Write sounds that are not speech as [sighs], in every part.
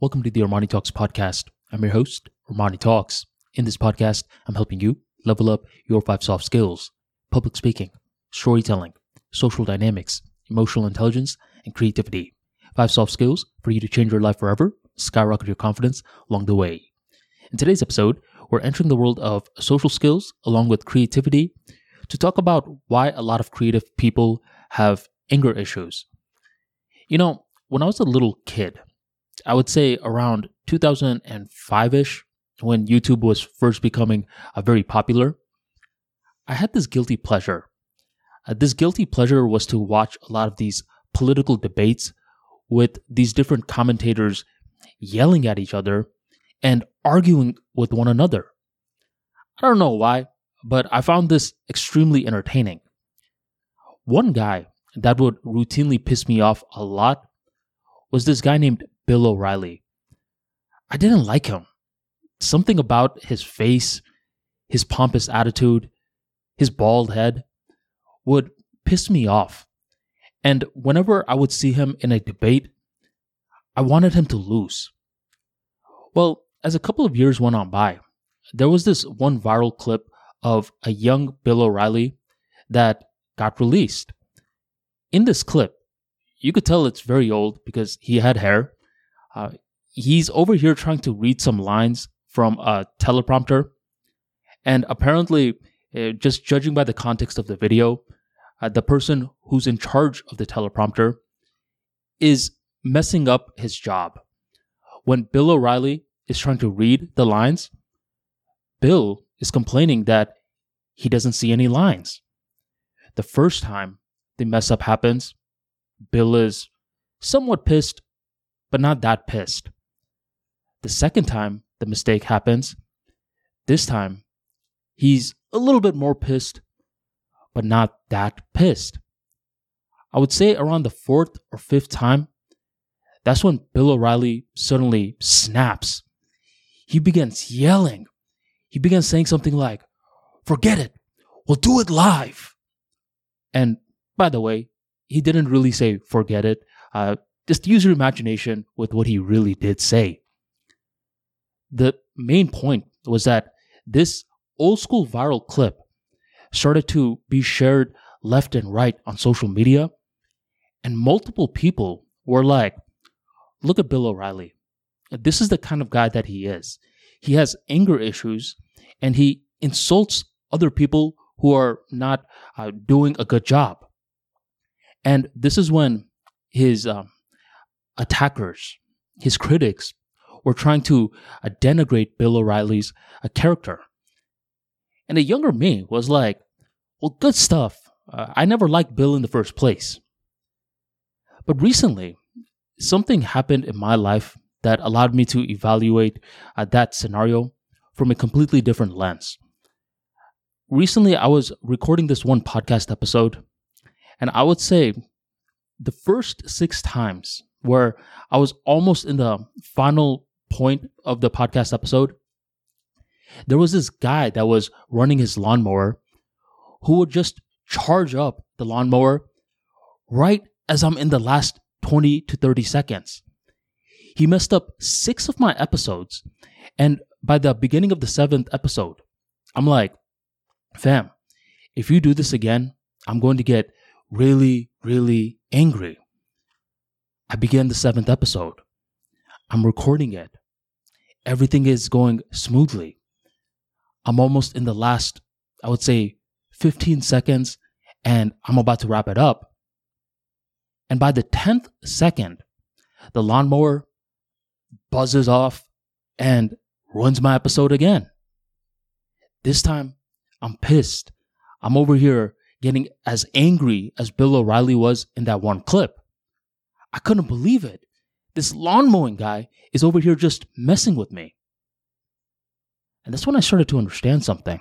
Welcome to the Armani Talks podcast. I'm your host, Armani Talks. In this podcast, I'm helping you level up your five soft skills public speaking, storytelling, social dynamics, emotional intelligence, and creativity. Five soft skills for you to change your life forever, skyrocket your confidence along the way. In today's episode, we're entering the world of social skills along with creativity to talk about why a lot of creative people have anger issues. You know, when I was a little kid, I would say around 2005 ish, when YouTube was first becoming uh, very popular, I had this guilty pleasure. Uh, this guilty pleasure was to watch a lot of these political debates with these different commentators yelling at each other and arguing with one another. I don't know why, but I found this extremely entertaining. One guy that would routinely piss me off a lot was this guy named Bill O'Reilly. I didn't like him. Something about his face, his pompous attitude, his bald head would piss me off. And whenever I would see him in a debate, I wanted him to lose. Well, as a couple of years went on by, there was this one viral clip of a young Bill O'Reilly that got released. In this clip, you could tell it's very old because he had hair. Uh, he's over here trying to read some lines from a teleprompter. And apparently, uh, just judging by the context of the video, uh, the person who's in charge of the teleprompter is messing up his job. When Bill O'Reilly is trying to read the lines, Bill is complaining that he doesn't see any lines. The first time the mess up happens, Bill is somewhat pissed, but not that pissed. The second time the mistake happens, this time he's a little bit more pissed, but not that pissed. I would say around the fourth or fifth time, that's when Bill O'Reilly suddenly snaps. He begins yelling. He begins saying something like, Forget it, we'll do it live. And by the way, he didn't really say forget it. Uh, just use your imagination with what he really did say. The main point was that this old school viral clip started to be shared left and right on social media, and multiple people were like, Look at Bill O'Reilly. This is the kind of guy that he is. He has anger issues and he insults other people who are not uh, doing a good job. And this is when his um, attackers, his critics, were trying to denigrate Bill O'Reilly's uh, character. And a younger me was like, well, good stuff. Uh, I never liked Bill in the first place. But recently, something happened in my life that allowed me to evaluate uh, that scenario from a completely different lens. Recently, I was recording this one podcast episode and I would say the first six times where I was almost in the final point of the podcast episode, there was this guy that was running his lawnmower who would just charge up the lawnmower right as I'm in the last 20 to 30 seconds. He messed up six of my episodes. And by the beginning of the seventh episode, I'm like, fam, if you do this again, I'm going to get really, really angry. I begin the seventh episode. I'm recording it. Everything is going smoothly. I'm almost in the last, I would say, 15 seconds, and I'm about to wrap it up. And by the 10th second, the lawnmower buzzes off and ruins my episode again. This time, I'm pissed. I'm over here getting as angry as Bill O'Reilly was in that one clip. I couldn't believe it. This lawn mowing guy is over here just messing with me. And that's when I started to understand something.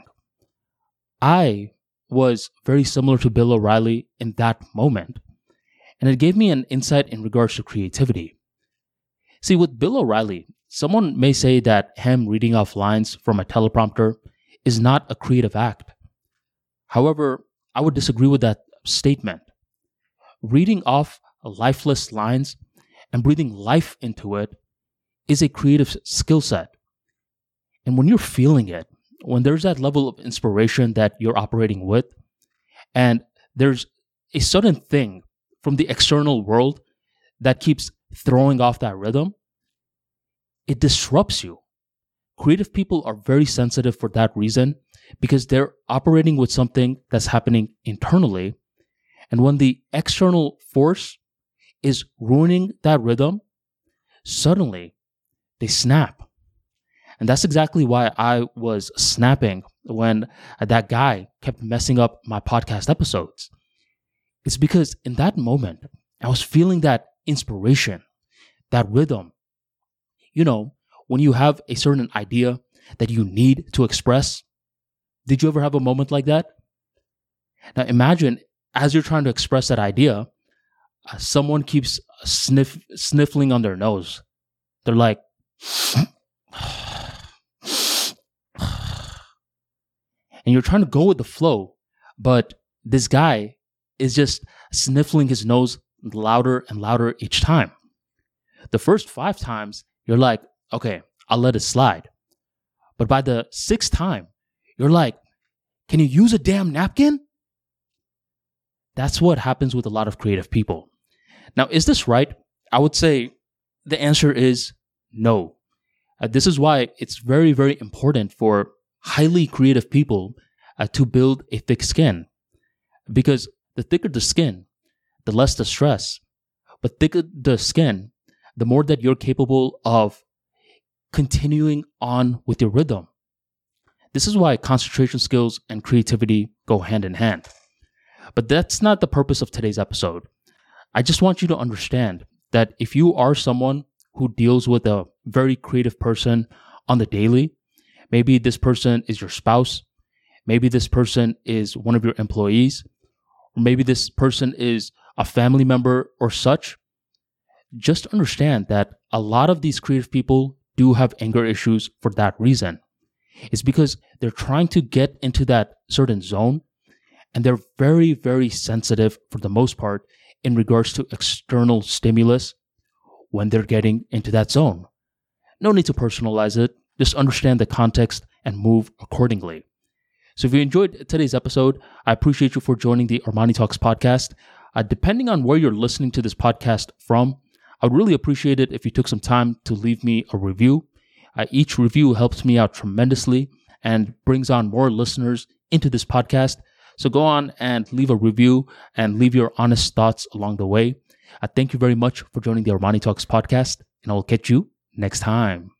I was very similar to Bill O'Reilly in that moment. And it gave me an insight in regards to creativity. See, with Bill O'Reilly, someone may say that him reading off lines from a teleprompter is not a creative act. However, I would disagree with that statement. Reading off lifeless lines and breathing life into it is a creative skill set. And when you're feeling it, when there's that level of inspiration that you're operating with, and there's a sudden thing from the external world that keeps throwing off that rhythm, it disrupts you. Creative people are very sensitive for that reason because they're operating with something that's happening internally. And when the external force is ruining that rhythm, suddenly they snap. And that's exactly why I was snapping when that guy kept messing up my podcast episodes. It's because in that moment, I was feeling that inspiration, that rhythm. You know, when you have a certain idea that you need to express, did you ever have a moment like that? Now imagine as you're trying to express that idea, Uh, someone keeps sniff, sniffling on their nose. They're like, [sighs] and you're trying to go with the flow, but this guy is just sniffling his nose louder and louder each time. The first five times, you're like, okay, I'll let it slide. But by the sixth time, you're like, can you use a damn napkin? That's what happens with a lot of creative people. Now, is this right? I would say the answer is no. Uh, this is why it's very, very important for highly creative people uh, to build a thick skin. Because the thicker the skin, the less the stress. But thicker the skin, the more that you're capable of continuing on with your rhythm. This is why concentration skills and creativity go hand in hand. But that's not the purpose of today's episode. I just want you to understand that if you are someone who deals with a very creative person on the daily, maybe this person is your spouse, maybe this person is one of your employees, or maybe this person is a family member or such, just understand that a lot of these creative people do have anger issues for that reason. It's because they're trying to get into that certain zone and they're very, very sensitive for the most part in regards to external stimulus when they're getting into that zone. No need to personalize it, just understand the context and move accordingly. So if you enjoyed today's episode, I appreciate you for joining the Armani Talks podcast. Uh, depending on where you're listening to this podcast from, I would really appreciate it if you took some time to leave me a review. Uh, each review helps me out tremendously and brings on more listeners into this podcast. So go on and leave a review and leave your honest thoughts along the way. I thank you very much for joining the Armani Talks podcast, and I will catch you next time.